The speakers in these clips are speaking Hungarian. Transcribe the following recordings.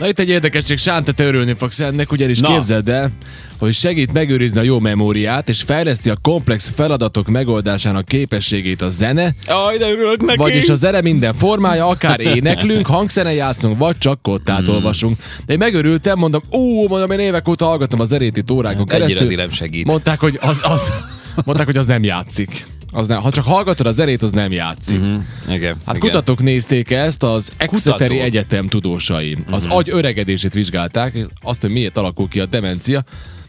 Na itt egy érdekesség, Sánta, te örülni fogsz ennek, ugyanis Na. képzeld el, hogy segít megőrizni a jó memóriát, és fejleszti a komplex feladatok megoldásának képességét a zene, Aj, de örülök neki. vagyis a zene minden formája, akár éneklünk, hangszeren játszunk, vagy csak kottát Hmm. olvasunk. De én megörültem, mondom, ó, mondom, én évek óta hallgatom az eréti órákon Ennyire keresztül. azért nem segít. Mondták, hogy az, az, mondták, hogy az nem játszik. Az nem, ha csak hallgatod az erét, az nem játszik. Mhm, Igen. Hát igen. kutatók nézték ezt, az Exeteri Kutató. Egyetem tudósai. Az Mhm. agy öregedését vizsgálták, és azt, hogy miért alakul ki a demencia.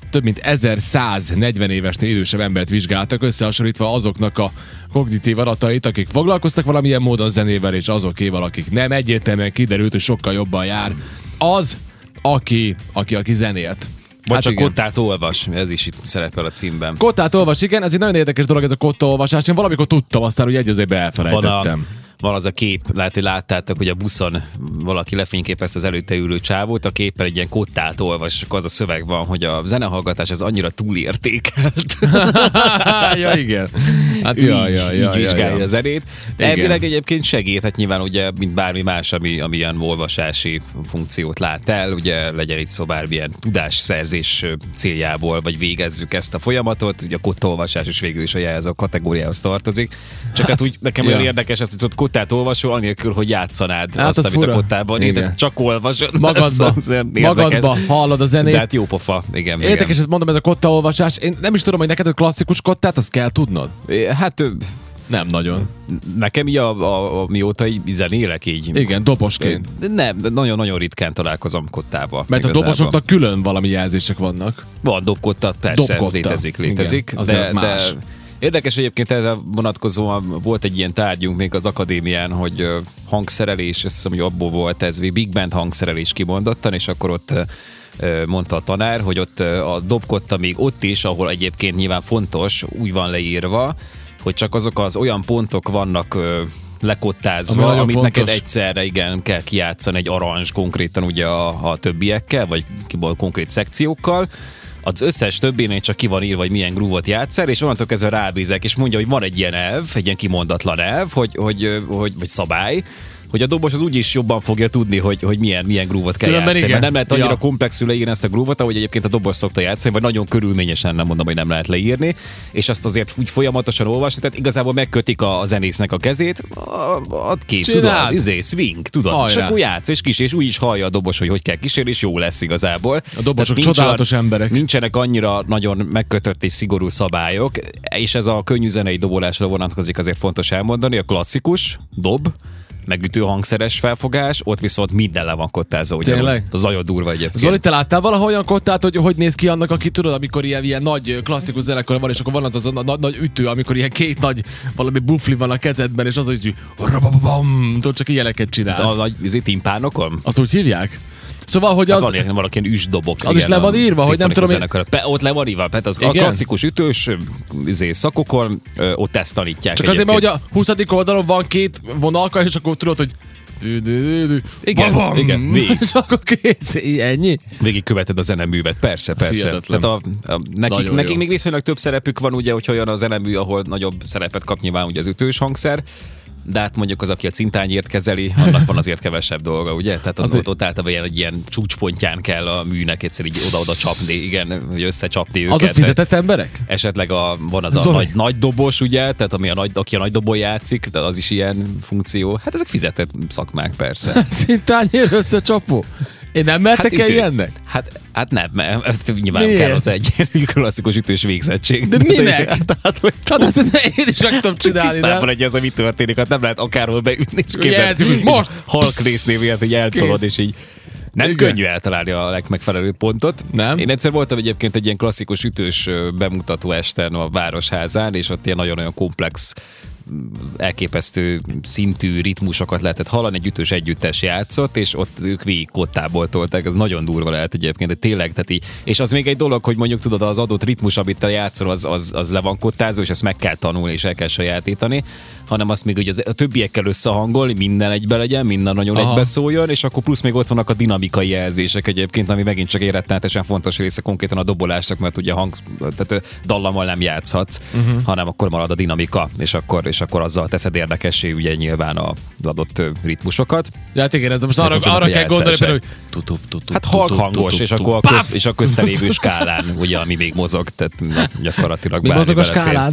Több mint 1140 évesnél idősebb embert vizsgáltak, összehasonlítva azoknak a kognitív adatait, akik foglalkoztak valamilyen módon zenével, és azokéval, akik nem. Egyértelműen kiderült, hogy sokkal jobban jár az, aki, aki, aki zenélt. Vagy Hát csak igen. kottát olvas, ez is itt szerepel a címben. Kottát olvas, igen, ez egy nagyon érdekes dolog ez a kotta olvasás. Én valamikor tudtam, aztán ugye egy azért Van, a, elfelejtettem. Van az a kép, lehet, hogy láttátok, hogy a buszon valaki lefényképezte az előtte ülő csávót, a képen egy ilyen kottát olvas, és akkor az a szöveg van, hogy a zenehallgatás az annyira túlértékelt. ja, igen. Hát Ő ja, így, ja, így ja, ja, vizsgálja ja. a zenét. Igen. Elvileg egyébként segít, hát nyilván ugye, mint bármi más, ami, ami ilyen olvasási funkciót lát el, ugye legyen itt szó bármilyen tudásszerzés céljából, vagy végezzük ezt a folyamatot, ugye a kottaolvasás is végül is a jelző kategóriához tartozik. Csak hát úgy nekem olyan Ja. érdekes, azt, hogy tudod, kottát olvasol, anélkül, hogy játszanád Hát azt, az amit fura. a kottában de Igen. csak olvasod. Magadba, Szóval magadba hallod a zenét. De hát jó pofa, igen. Érdekes, igen. ezt mondom, ez a kotta olvasás. Én nem is tudom, hogy neked a klasszikus kottát, azt kell tudnod? Hát ö, Nem nagyon. nekem így a, a, a, mióta így zenélek így. Igen, dobosként. De Nem, de nagyon-nagyon ritkán találkozom kottával. Mert a igazából. dobosoknak külön valami jelzések vannak. Van dobkotta, persze, Dobkotta. létezik, Igen, létezik. azért de, az más. de érdekes egyébként ezzel vonatkozóan volt egy ilyen tárgyunk még az akadémián, hogy hangszerelés, azt hiszem, hogy abból volt ez, Big Band hangszerelés kimondottan, és akkor ott mondta a tanár, hogy ott a dobkotta még ott is, ahol egyébként nyilván fontos, úgy van leírva, hogy csak azok az olyan pontok vannak lekottázva, Ami amit fontos. neked egyszerre igen kell kijátszani egy aranzs konkrétan ugye a, a többiekkel, vagy konkrét szekciókkal, az összes többénél csak ki van írva, hogy milyen grúvot játszál, és onnantól kezdve rábízek, és mondja, hogy van egy ilyen elv, egy ilyen kimondatlan elv, hogy, hogy, hogy vagy szabály, hogy a dobos az úgyis jobban fogja tudni, hogy, hogy milyen, milyen grúvot kell Különben játszani. igen. Mert nem lehet annyira Ja. komplexül leírni ezt a grúvot, ahogy egyébként a dobos szokta játszani, vagy nagyon körülményesen nem mondom, hogy nem lehet leírni, és azt azért úgy folyamatosan olvasni, tehát igazából megkötik a, a zenésznek a kezét, a- ad ki, Csináld. tudod, izé, swing, tudod, Hajrá. és akkor játsz, és kis, és úgy is hallja a dobos, hogy hogy kell kísérni, és jó lesz igazából. A dobosok Tehát csodálatos emberek. Nincsenek annyira nagyon megkötött és szigorú szabályok, és ez a könnyű zenei dobolásra vonatkozik, azért fontos elmondani. A klasszikus dob, megütő hangszeres felfogás, ott viszont minden le van kottázva. Ugye, Tényleg? Az nagyon durva egyébként. Zoli, te láttál valahol olyan kottát, hogy hogy néz ki annak, aki tudod, amikor ilyen, ilyen nagy klasszikus zenekar van, és akkor van az az a nagy, nagy ütő, amikor ilyen két nagy valami bufli van a kezedben, és az, hogy tudod, csak ilyeneket csinálsz. a nagy timpánokon? Azt úgy hívják? Szóval, hogy Hát az... van ilyen, vannak ilyen üsdobok. Az is le van írva, hogy nem tudom én-. Pe, ott le van írva, tehát az a Igen? klasszikus ütős izé, szakokon, ö, ott ezt tanítják. Csak azért, mert hogy egyébként. a 20. oldalon van két vonalka, és akkor tudod, hogy Igen, babam, igen, végig. És akkor kész, ennyi. Végig követed a zeneművet, persze, persze. Tehát a, a, nekik, Nagyon nekik jó. még viszonylag több szerepük van, ugye, hogyha olyan a zenemű, ahol nagyobb szerepet kap nyilván ugye az ütős hangszer, de hát mondjuk az, aki a cintányért kezeli, annak van azért kevesebb dolga, ugye? Tehát az Azért- ott, ott általában ilyen, egy ilyen csúcspontján kell a műnek egyszer így oda-oda csapni, igen, hogy összecsapni őket. Azok fizetett emberek? Esetleg a, van az a Zoli. nagy, nagy dobos, ugye, tehát ami a nagy, aki a nagy dobon játszik, tehát az is ilyen funkció. Hát ezek fizetett szakmák, persze. Szintányér összecsapó? Én nem mertek el ütő- ilyennek? Hát, hát nem, mert hát nyilván Miért? kell az egy klasszikus ütős végzettség. De minek? Tehát, hogy Hát én is meg tudom csinálni, tisztában egy az, ami történik, hát nem lehet akárhol beütni, és hogy most! halk résznél ilyet, hogy eltolod, Kész. és így nem Igen. könnyű eltalálni a legmegfelelőbb pontot. Nem? Én egyszer voltam egyébként egy ilyen klasszikus ütős bemutató esten a Városházán, és ott ilyen nagyon-nagyon komplex elképesztő szintű ritmusokat lehetett hallani, egy ütős együttes játszott, és ott ők végig kottából tolták, ez nagyon durva lehet egyébként, de tényleg, tehát így, és az még egy dolog, hogy mondjuk tudod, az adott ritmus, amit te játszol, az, az, az le van kottázva, és ezt meg kell tanulni, és el kell sajátítani. Hanem azt még ugye a többiekkel összehangolni, minden egybe legyen, minden nagyon Aha. egybe szóljon, és akkor plusz még ott vannak a dinamikai jelzések egyébként, ami megint csak éretlenetesen fontos része konkrétan a dobolásnak, mert ugye hang, tehát dallammal nem játszhatsz, uh-huh. hanem akkor marad a dinamika, és akkor, és akkor azzal teszed érdekessé ugye nyilván a adott ritmusokat. Ja, hát igen, ez most Hát arra, azok arra kell gondolni, hogy tutup, tutup, Hát tutup, halkhangos, tutup, és akkor a, köz, és a köztelévő skálán, ugye, ami még mozog, tehát gyakorlatilag bármi mozog a belefér.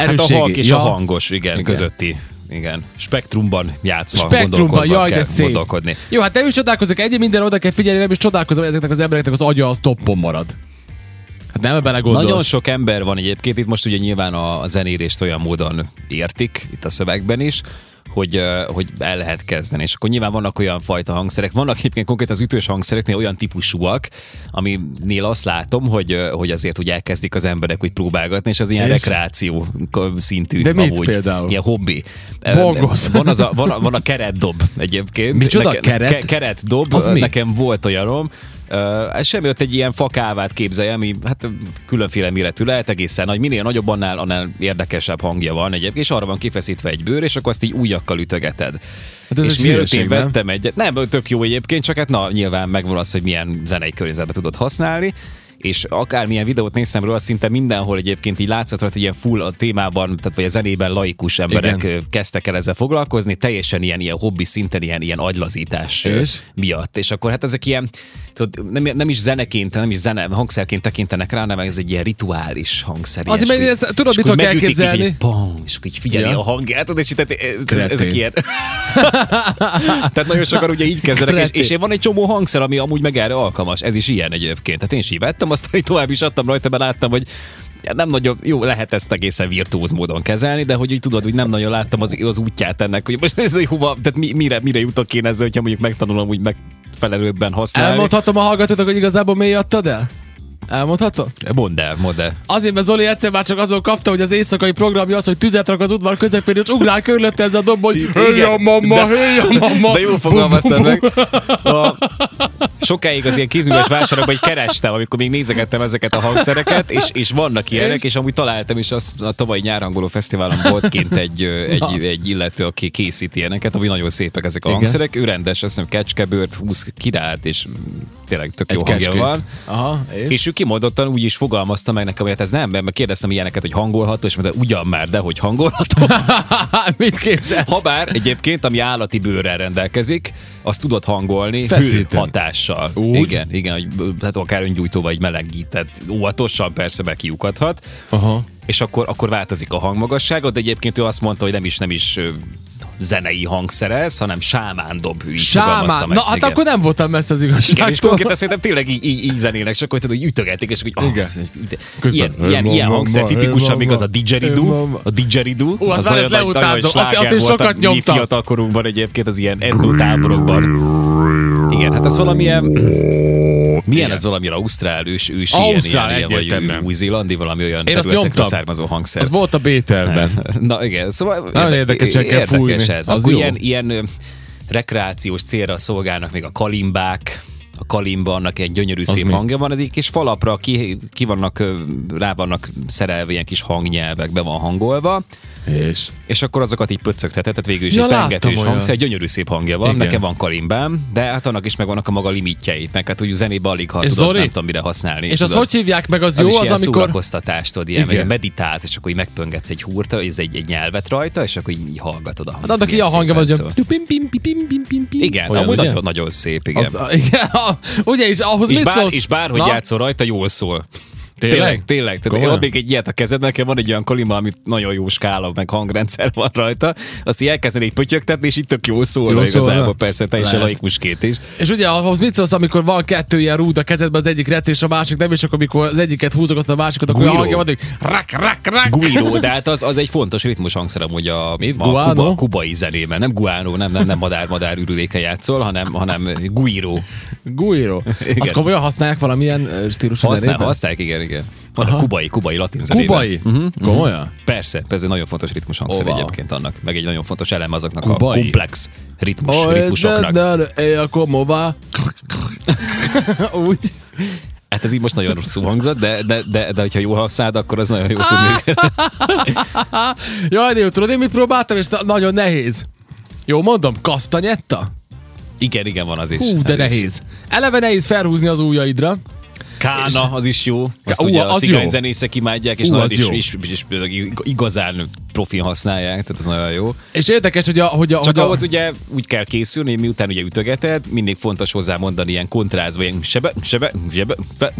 Skálán? Hát a Erősségi. halk és ja. a hangos, igen, igen, közötti. Igen. Spektrumban játszva, Spektrumban, jaj, de szép. gondolkodni. Jó, hát nem is csodálkozok, egy minden oda kell figyelni, nem is csodálkozom, hogy ezeknek az embereknek az agya az toppon marad. Hát nem ebben gondolsz. Nagyon sok ember van egyébként, itt most ugye nyilván a zenélést olyan módon értik, itt a szövegben is, hogy, hogy el lehet kezdeni. És akkor nyilván vannak olyan fajta hangszerek, vannak egyébként konkrétan az ütős hangszereknél olyan típusúak, aminél azt látom, hogy, hogy azért úgy elkezdik az emberek úgy próbálgatni, és az ilyen És? rekreáció szintű De mit amúgy, például? ilyen hobbi. Bongos. Van, az a, van, a, van a keretdob egyébként. Micsoda? Keret? Ke, keretdob, Az mi? nekem volt olyanom, ez semmi ott egy ilyen fakávát képzelje, ami hát különféle méretű lehet, egészen nagy. Minél nagyobb, annál, annál érdekesebb hangja van egyébként, és arra van kifeszítve egy bőr, és akkor azt így újakkal ütögeted. Hát ez és mielőtt én vettem egyet, nem, tök jó egyébként, csak hát na, nyilván megvan az, hogy milyen zenei környezetben tudod használni, és akármilyen videót néztem róla, szinte mindenhol egyébként így látszott hogy ilyen full a témában, tehát vagy a zenében laikus emberek Igen. kezdtek el ezzel foglalkozni, teljesen ilyen, ilyen hobbi szinten, ilyen, ilyen agylazítás És? miatt. És akkor hát ezek ilyen, tudod, nem, nem is zeneként, nem is zene, hangszerként tekintenek rá, hanem ez egy ilyen rituális hangszer. Azért, ilyesmi. mert ezt tudod, mit tudok elképzelni? így, pong, és akkor így figyeli Ja. a hangját, és itt, ez, ez, ezek ilyen. Tehát nagyon sokan ugye így kezdenek, és, és van egy csomó hangszer, ami amúgy meg erre alkalmas. Ez is ilyen egyébként. Tehát én is így vettem, aztán így tovább is adtam rajta, mert láttam, hogy nem nagyon, jó, lehet ezt egészen virtuóz módon kezelni, de hogy úgy tudod, hogy nem nagyon láttam az, az útját ennek, hogy most ez hova, tehát mi, mire, mire jutok én ezzel, hogyha mondjuk megtanulom úgy megfelelőbben használni. Elmondhatom a hallgatótok, hogy igazából miért adtad el? Elmondhatom? Mondd el, mondd el. Azért, mert Zoli egyszer már csak azon kapta, hogy az éjszakai programja az, hogy tüzet rak az udvar közepén, és ugrál körülötte ez a dob, hogy hölj a mama, hölj a mama. De jó fogalmaztad meg. A, sokáig az ilyen kézműves vásárokban hogy kerestem, amikor még nézegettem ezeket a hangszereket, és, és vannak ilyenek, és, és amúgy találtam is azt a tavalyi nyárhangoló fesztiválon volt kint egy, egy, egy illető, aki készít ilyeneket, ami nagyon szépek ezek a Igen. hangszerek. Ő rendes, azt hiszem kecskebőrt húz királt, és tényleg tök jó Egy hangja kecskét. van. Aha, és? És ő kimondottan úgy is fogalmazta meg nekem, hogy hát ez nem, mert kérdeztem ilyeneket, hogy hangolható, és mondta, ugyan már, de hogy hangolható. Mit képzelsz? Habár egyébként, ami állati bőrrel rendelkezik, azt tudod hangolni Feszíteni. hőhatással. Úgy? Igen, igen, hogy hát akár öngyújtó vagy melegített, óvatosan persze bekiukadhat, Aha. és akkor, akkor változik a hangmagassága, de egyébként ő azt mondta, hogy nem is, nem is zenei hangszerez, hanem sámán dob. Így Sámán. meg. Na, hát Igen. akkor nem voltam messze az igen, és konkrétan szerintem tényleg így, így, így zenélnek, csak hogy tudod, hogy ütögetik, és hogy oh, Igen. ilyen, ilyen, ilyen, hangszer tipikusan még az a didgeridoo, a didgeridoo. Ó, már ezt nagyon leutáltam. nagyon Azt- azt volt sokat nyomtam. fiatalkorunkban egyébként az ilyen etno táborokban. Igen, hát ez valamilyen... Milyen ez valami ausztrál, ős, ős Ausztrál, ilyen, ilyen, vagy egyértelműen. új-zélandi, valami olyan Én azt nyomtam. származó hangszer. Ez volt a Bételben. Na igen, szóval Nagyon érdekesen kell érdekes fújni. ez. Az Akkor jó. ilyen, ilyen rekreációs célra szolgálnak még a kalimbák, a kalimba annak egy gyönyörű Az szép mi? hangja van, egy kis falapra ki, ki vannak, rá vannak szerelve ilyen kis hangnyelvek, be van hangolva, És? és akkor azokat így pöccögteted, tehát végül is Ja, egy pengetős hangszer, gyönyörű szép hangja van, Igen. nekem van kalimbám, de hát annak is megvannak a maga limitjei, meg hát úgy zenébe alig ha És tudod, Zoli? nem tudom mire használni. És azt tudod. hogy hívják meg? Az, Az jó, is az, ilyen amikor... szórakoztatás, tudod, ilyen, Igen. meg meditálsz, és akkor így megpöngetsz egy húrta, ez egy, egy nyelvet rajta, és akkor így, így hallgatod a hangot. Hát annak ilyen hangja van, hogy szól. pim, pim, pim, pim, pim, pim, pim. Igen, amúgy nagyon, nagyon szép, igen. Az, igen, ugye, és ahhoz és, mit bár, szólsz? és bárhogy Na? játszol rajta, jól szól. Tényleg? Tényleg. Tehát Komolyan? adnék egy ilyet a kezedben, nekem van egy olyan kalima, amit nagyon jó skála, meg hangrendszer van rajta. Azt így elkezdenék pötyögtetni, és itt tök jól szól Jól igazából, szólna? persze, teljesen laikusként is. És ugye ahhoz mit szólsz, amikor van kettő ilyen rúd a kezedben, az egyik rec és a másik nem, és akkor amikor az egyiket húzogat a másikat, akkor Guiro. hangja van, hogy rak, rak, rak. Guiro, de hát az, az egy fontos ritmus hangszer amúgy a, Mit? a Guano? kuba, kubai zenében. Nem guano, nem, nem, nem madár-madár ürüléken játszol, hanem, hanem guiro. Guiro. Igen. Azt komolyan használják valamilyen stílusú Használ, zenében? használják, igen, igen. Van a kubai, kubai latin zenében. Kubai? Mhm, Komolyan? Persze, ez egy nagyon fontos ritmus hangszer Oh, wow. egyébként annak, meg egy nagyon fontos elem azoknak Kubai? a komplex ritmus, Oh, ritmusoknak. de, de, de, akkor mova. Úgy. Hát ez így most nagyon rosszul hangzott, de, de, de, de hogyha jól használod, akkor az nagyon jó tudni. Jaj, de jó, tudod, én mit próbáltam, és na- nagyon nehéz. Jó, mondom, kasztanyetta? Igen, igen, van az is. Hú, de Ez is. nehéz. Eleve nehéz felhúzni az ujjaidra. Kána, az is jó. Azt Ú, ugye a az cigány jó. zenészek imádják, és, Ú, nagyon az is, is, is, is, igazán profin használják, tehát ez nagyon jó. És érdekes, hogy a... Hogy a, Csak hogy a ahhoz ugye úgy kell készülni, miután ugye ütögeted, mindig fontos hozzá mondani ilyen kontrázva, ilyen sebe, sebe, sebe,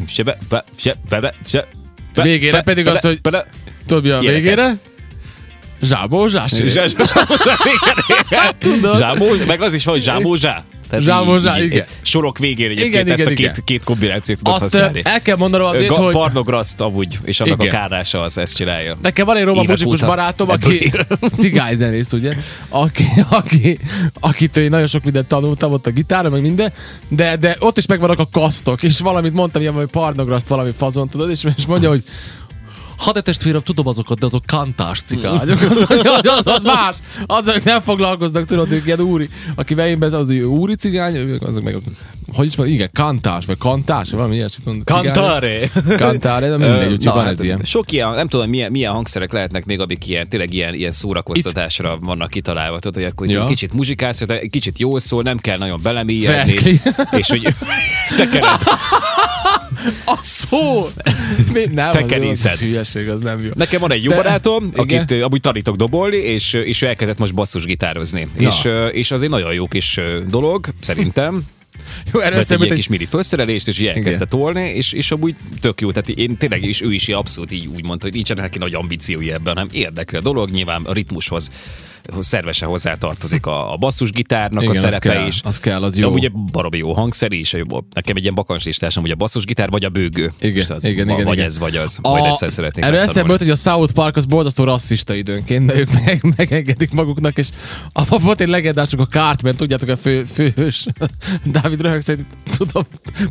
sebe, fe, se, fele, se, fe, Végére fe, pedig fele, azt, hogy- tudod mi a végére? Zsábó, zsásé. Zsá- zsá- Tudod? Zsámó, meg az is van, hogy zsámó, zsá. Tehát Zsámó, így- így- igen. Sorok végén egyébként Igen, ezt igen, a két, igen. két kombinációt tudod Azt használni. ö, el kell mondanom azért, Ga- hogy Barnograszt amúgy, és annak Igen. a kárása az ezt csinálja. nekem van egy roma muzsikus barátom, aki cigányzenész, ugye? Aki, aki, akitől én nagyon sok mindent tanultam ott a gitára, meg minden, de, de ott is megvannak a kasztok, és valamit mondtam, ilyen, hogy parnograszt valami fazon, tudod, és, és mondja, hogy Ha de testvérem, tudom azokat, de azok kantás cigányok. Az, az, az, az más. Azok nem foglalkoznak, tudod, ők ilyen úri. Aki beén be, az ő úri cigány, azok meg, hogy is mondja, igen, kantás, vagy kantás, vagy valami ilyesmit mondok. Cantare! Cantare, de mindegy, úgyhogy van hát ez ilyen. Sok ilyen, nem tudom, milyen, milyen hangszerek lehetnek még, amik ilyen, tényleg ilyen, ilyen szórakoztatásra Itt. vannak kitalálva. Tudod, hogy akkor Ja. kicsit muzsikálsz, de kicsit jól szól, nem kell nagyon belemélyedni. És hogy tekered, A szó! Mi, nem, Te az, hülyeség, az nem jó. Nekem van egy jó De- barátom, igen. akit amúgy tanítok dobolni, és, és ő elkezdett most basszusgitározni. Na. És, és az egy nagyon jó kis dolog, szerintem. Jó, erre egy egy kis midi fölszerelést, és így elkezdte Igen. tolni, és, és amúgy tök jó. Tehát én tényleg is, ő is abszolút így úgy mondta, hogy nincsenek neki nagy ambíciói ebben, hanem érdekli a dolog, nyilván a ritmushoz szervesen hozzátartozik a, a basszusgitárnak Igen, a az szerepe kell, is. az kell, az De jó. ugye baromi jó hangszer is, nekem egy ilyen bakancslistás, hogy a basszusgitár vagy a bőgő. Igen, az, igen, igen, Vagy igen. ez, vagy az. Majd egyszer szeretnék megtanulni. eszembe hogy a South Park az borzasztó rasszista időnként, de ők meg, megengedik maguknak, és abban volt egy legendásuk a Cartman, tudjátok, a fő, főhős. Dávid röhög szerint tudom,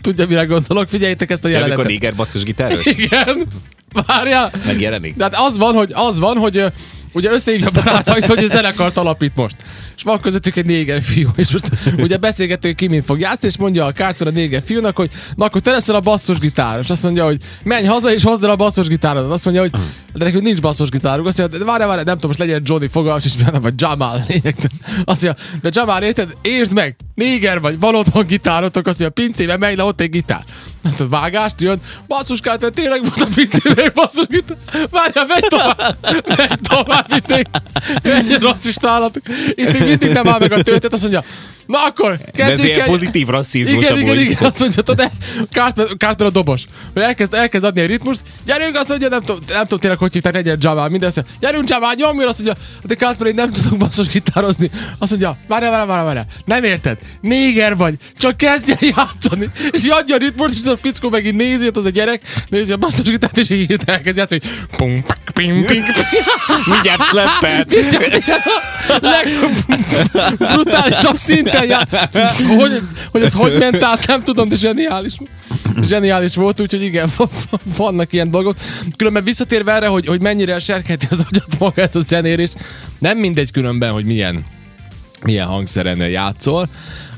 tudja, mire gondolok. Figyeljétek ezt a Ja, amikor jelenetet. néger basszusgitáros Igen. Várjál. megjelenik. De hát az van, hogy, az van, hogy ugye összehívja a barátait, hogy egy zenekart alapít most. És van közöttük egy néger fiú, és most ugye beszélgető, ki mind fog játszani, és mondja a Cartman a néger fiúnak, hogy na akkor te leszel a basszusgitáros. És azt mondja, hogy menj haza, és hozd el a basszusgitárodat. Azt mondja, hogy de nekünk nincs basszusgitárunk. Azt mondja, de várj, várj, nem tudom, most legyen Johnny fogalmas, és benne vagy Jamal. Azt mondja, de Jamal, érted? Értsd meg, néger vagy, van otthon gitárotok, azt mondja, pincében megy le, ott egy gitár. A vágást jön, basszuskát, mert tényleg volt a pincében egy basszusgitár. Várjál, megy tovább, megy tovább, mindig. Egy rasszista állatok. Itt még mindig nem áll meg a történet, azt mondja, na akkor De ez kezdjük ilyen el. pozitív rasszizmus Igen, igen, amúgy. igen, azt mondja, tudod, Cartman, Cartman a dobos. Hogy elkezd, elkezd adni egy ritmust, gyerünk, azt mondja, nem tudom, nem tudom tényleg, hogy hívták, legyen Jamal, minden azt mondja, gyerünk Jamal, nyomjon, azt mondja, de Cartman, én nem tudok basszus gitározni. Azt mondja, várjál, várjál, várjál, várjál, nem érted, néger vagy, csak kezdj el játszani. És adja a ritmust, és a fickó megint nézi, ott az a gyerek, nézi a basszus gitárt, és így hirtelen elkezd játszani, hogy pum, pak, ping, ping, Mindjárt slappet. legbrutálisabb szinten jár. Ez Hogy, hogy ez hogy ment át, nem tudom, de zseniális. Zseniális volt, úgyhogy igen, vannak ilyen dolgok. Különben visszatérve erre, hogy, hogy mennyire serketi az agyat maga ez a zenérés, nem mindegy különben, hogy milyen, milyen hangszeren játszol.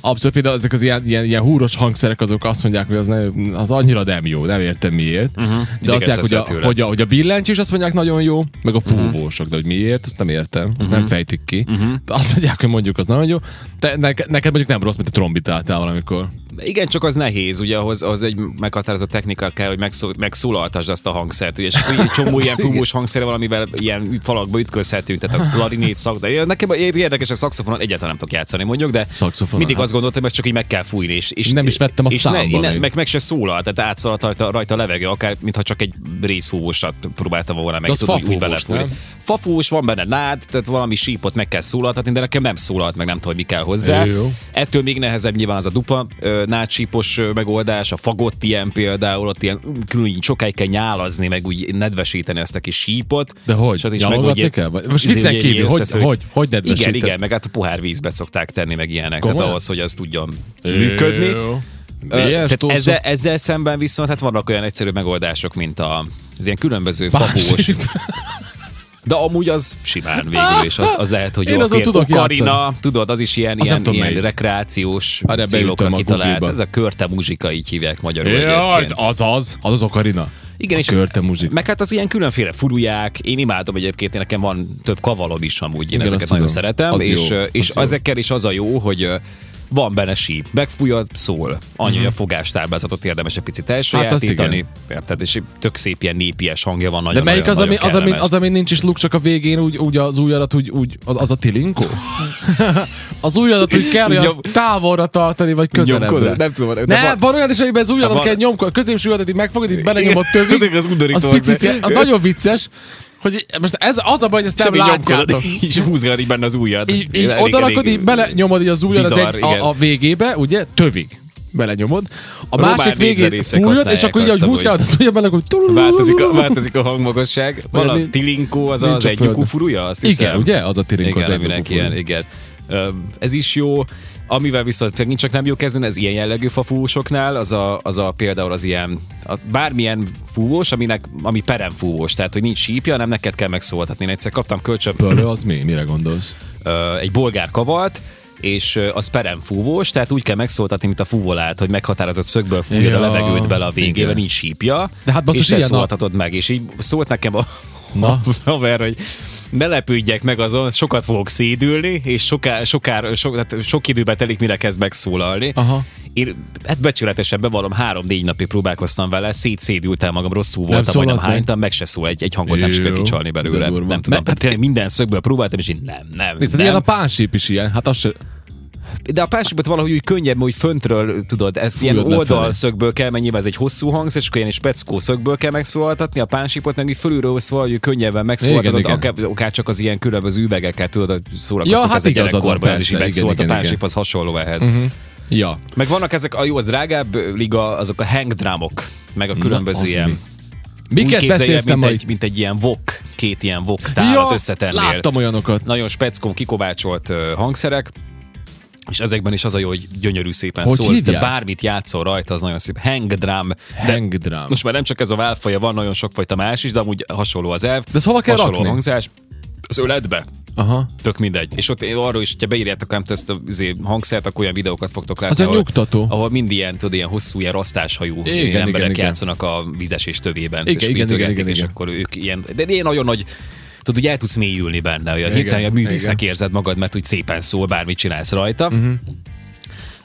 Abszolút például ezek az ilyen, ilyen, ilyen húros hangszerek, azok azt mondják, hogy az, nem, az annyira nem jó, nem értem miért. Uh-huh. De azt mondják, hogy a, tőle. hogy, a, hogy a billentyűs azt mondják nagyon jó, meg a fúvósok, de hogy miért, azt nem értem, azt Mhm. nem fejtik ki. De azt mondják, hogy mondjuk az nagyon jó. Te, neked, neked mondjuk nem rossz, mint a trombitáltál valamikor. Igen, csak az nehéz, ugye ahhoz, ahhoz egy meghatározott technika kell, hogy megszó, megszólaltasd azt a hangszert, ugye, és akkor egy csomó ilyen fúvós hangszere valamivel ilyen falakba ütközhetünk, tehát a klarinét szak, de nekem érdekes, a szakszofonon egyáltalán nem tudok játszani, mondjuk, de Szaxofonon, mindig hát. azt gondoltam, hogy ezt csak így meg kell fújni, és, és Nem is vettem a és számba ne, még. meg, meg se szólal, tehát átszaladt rajta, rajta a levegő, akár mintha csak egy részfúvósat próbáltam volna meg, az tudod, úgy, úgy belefújni. Nem? Fafúvós, van benne nád, tehát valami sípot meg kell szólaltatni, de nekem nem szólalt meg, nem tudom, hogy mi kell hozzá. Jó. Ettől még nehezebb nyilván az a dupa ö, nádsípos megoldás, a fagott ilyen például, ott ilyen külön sokáig kell nyálazni, meg úgy nedvesíteni ezt a kis sípot. De hogy? És is meg, kell? Vagy- most izé, viccen kívül, hogy- összeszőtt- hogy- hogy nedvesíted? Igen, igen, meg hát a pohár vízbe szokták tenni, meg ilyenek. Komolyan? Tehát ahhoz, hogy az tudjon működni. Tehát ezzel, ezzel szemben viszont hát vannak olyan egyszerű megoldások, mint a, az ilyen különböző Básíp. De amúgy az simán végül is, az, az lehet, hogy Én jó. azon Fél- tudok játszani. tudod, az is ilyen, nem ilyen, tudom, ilyen rekreációs Várjál, célokra a kitalált. Google-ba. Ez a körte muzsika, így hívják magyarul Jaj, az az, az az okarina. Igen, a és körte muzsik. Meg hát az ilyen különféle furuják, én imádom egyébként, én nekem van több kavalom is amúgy, én Igen, ezeket nagyon tudom. szeretem, Az és, jó, és az ezekkel is az a jó, hogy van benne síp, megfújod, szól. Annyi, hogy a fogástáblázatot érdemes egy picit elsajátítani. Mhm. igen. Érted? És tök szép ilyen népies hangja van. Nagyon, De melyik nagyon, az, ami, az, ami, az, ami nincs is luk, csak a végén úgy, úgy az ujjadat, úgy, úgy az, az a tilinkó? az ujjadat úgy kell olyan távolra tartani, vagy közelebbre. Nem tudom, de Ne, van- van olyan is, amiben az ujjadat van- kell nyomkodni, középső ujjadat így megfogod, így belenyomod tövig. Az az picike, de- az nagyon vicces, hogy most ez az a baj, hogy ezt nem látjátok. és húzgatod így benne az ujjad. Így, így odarakod, így belenyomod így az ujjad az bizarr, egy, igen. a, a végébe, ugye, tövig belenyomod. A Román másik végén fújod, és akkor így, ahogy húzgálod az ujjad bele, akkor Változik a, változik a hangmagasság. Van a tilinkó, az az egy földön. furuja, azt hiszem. Igen, ugye? Az a tirinkó, az Igen, egy ilyen, igen. Ez is jó. Amivel viszont megint csak nem jó kezdeni, az ilyen jellegű fafúvósoknál, az a, az a például az ilyen, a, bármilyen fúvós, aminek, ami peremfúvós, tehát hogy nincs sípja, hanem neked kell megszóltatni. Én egyszer kaptam kölcsön Pöllő az mi? Mire gondolsz? egy bolgár kavalt, és az peremfúvós, tehát úgy kell megszóltatni, mint a fúvolát, hogy meghatározott szögből fújod Ja, a levegőt bele a végébe, igen. nincs sípja, De hát és te ilyen a- szóltatod meg, és így szólt nekem a, Na? haver, hogy ne lepődjek meg azon, sokat fogok szédülni, és soká, sokár, sok, hát sok időbe telik, mire kezd megszólalni. Aha. Én hát becsületesen bevallom, három-négy napig próbálkoztam vele, szétszédültem magam, rosszul voltam, szólalt majdnem meg? hánytam, meg se szól, egy, egy hangot nem sikerült kicsalni belőle. Nem tudom, hát tényleg minden szögből próbáltam, és így nem, nem, Nézd, nem. ilyen a pánsíp is ilyen. Hát az se... De a pásikot valahogy úgy könnyebb, hogy föntről, tudod, ezt Fújod ilyen oldalszögből kell, mert nyilván ez egy hosszú hangsz, és akkor ilyen speckó szögből kell megszólaltatni, a pánsipot meg így fölülről szóval, hogy könnyebben megszólaltatod, akár, akár, csak az ilyen különböző üvegekkel, tudod, szórakoztak Ja, hát ez egy gyerekkorban, ez is megszólalt, a igen. az hasonló ehhez. Ja. Meg vannak ezek, a jó, az drágább liga, azok a hang drumok, meg a különböző az ilyen... mi? Úgy Miket beszéltem mint egy, mint egy ilyen vok, két ilyen vok tálat összetennél láttam olyanokat. nagyon speckó, kikovácsolt hangszerek, és ezekben is az a jó, hogy gyönyörű szépen Hogy szól. De hívják? bármit játszol rajta, az nagyon szép. Hang drum. De Hang drum. most már nem csak ez a válfaja, van nagyon sokfajta más is, de amúgy hasonló az elv. De ezt hova kell hasonló rakni? hangzás. Az öletbe. Aha. Tök mindegy. És ott én arról is, hogyha beírjátok nem ezt a izé, hangszert, akkor olyan videókat fogtok látni. Az ahol- nyugtató. Ahol mind ilyen, tudod, ilyen hosszú, ilyen rasztáshajú Igen, ilyen igen, emberek igen. játszanak a vizesés tövében. Igen, és igen, igen, mintögetnek, igen, és igen. akkor ők ilyen, de ilyen nagyon nagy Tudod, hogy el tudsz mélyülni benne, olyan hirtelen a művésznek érzed magad, mert úgy szépen szól, bármit csinálsz rajta. Uh-huh.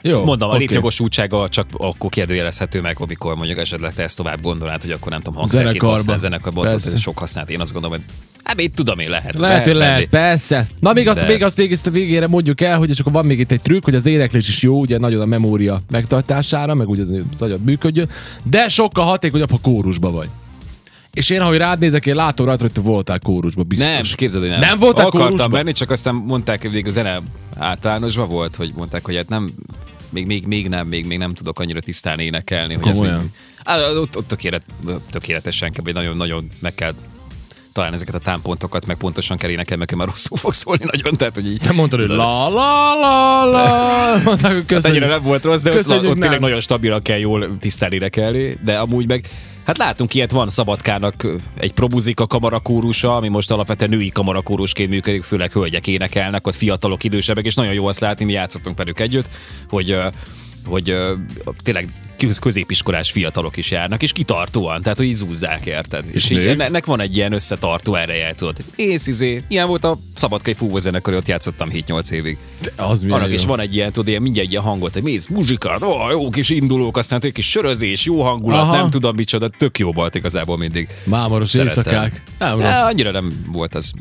Jó. Mondom, a létjogosultsága csak akkor kérdőjelezhető meg, amikor mondjuk esetleg te ezt tovább gondolnád, hogy akkor nem tudom, hangszerként használ, zenekarban, ez sok használt. Én azt gondolom, hogy hát mit tudom én, lehet. Lehet, hogy lehet, venni. persze. Na még azt, De- még azt még ezt a végére mondjuk el, hogy és akkor van még itt egy trükk, hogy az éneklés is jó, ugye nagyon a memória megtartására, meg úgy az, az agyad működjön, de sokkal hatékonyabb, ha kórusba vagy. És én, ahogy rád nézek, én látom rajta, hogy te voltál kórusba, biztos. Nem, képzeld, hogy nem. Nem voltál Akartam kórusban? menni, csak aztán mondták, hogy végül zene általánosban volt, hogy mondták, hogy hát nem, még, még, még nem, még, még nem tudok annyira tisztán énekelni. Hogy ez, Komolyan? hogy, á, ott, ott tökélet, tökéletesen kell, vagy nagyon, nagyon meg kell találni ezeket a támpontokat, meg pontosan kell énekelni, mert már rosszul fog szólni nagyon, tehát hogy így... Te mondtad, hogy la la la la, mondták, hogy Hát ennyire nem volt rossz, de ott, ott tényleg nagyon stabilan kell jól tisztán énekelni, de amúgy meg Hát látunk ilyet, van Szabadkának egy probuzika kamarakórusa, ami most alapvetően női kamarakórusként működik, főleg hölgyek énekelnek, ott fiatalok, idősebbek, és nagyon jó azt látni, mi játszottunk velük együtt, hogy hogy ö, tényleg köz- középiskolás fiatalok is járnak, és kitartóan, tehát hogy így zúzzák, érted? És, És így, ennek van egy ilyen összetartó ereje, tudod. Ész, izé, ilyen volt a Szabadkai fúvózenekar, ott játszottam 7-8 évig. Az milyen Annak jó. is van egy ilyen, tudod, ilyen mindjárt egy ilyen hangot, hogy mész, muzsikát, ó, jó kis indulók, aztán egy kis sörözés, jó hangulat, Aha. nem tudom micsoda, tök jó volt igazából mindig. Mámoros Szerettem. éjszakák. Nem rossz. annyira nem volt az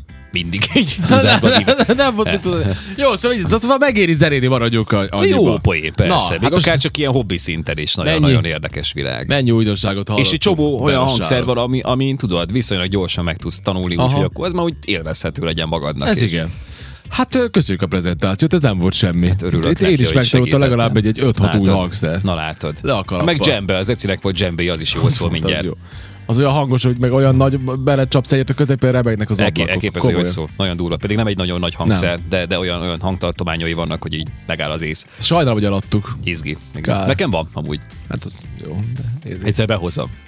mindig egy túlzásban nem, nem, nem, tudod. Jó, szóval, így, szóval megéri zenéni maradjunk a-. Jó poén, persze. Na, Még hát akár csak ilyen hobbi szinten is nagyon, Mennyi? nagyon érdekes világ. mennyi újdonságot hallottunk. És egy csomó olyan hangszer van, ami, amin tudod, viszonylag gyorsan meg tudsz tanulni, úgyhogy akkor az már úgy élvezhető legyen magadnak. Ez is. igen. Hát köszönjük a prezentációt, ez nem volt semmi. Hát örülök Itt neki, én is megtanultam legalább egy, egy 5-6 új hangszer. Na látod. Le a kalappal. Meg dzsembe, az Ecinek volt dzsembe, az is jó szól mindjárt. jó. Az olyan hangos, hogy meg olyan nagy belecsapsz egyet a közepén, rebegnek az Elké, ablakok. elképesztő, hogy szól. Nagyon durva. Pedig nem egy nagyon nagy hangszer, de, de olyan, olyan hangtartományai vannak, hogy így megáll az ész. Sajnálom, hogy eladtuk. Izgi. Nekem van, amúgy. Hát az jó. De Egyszer behozom.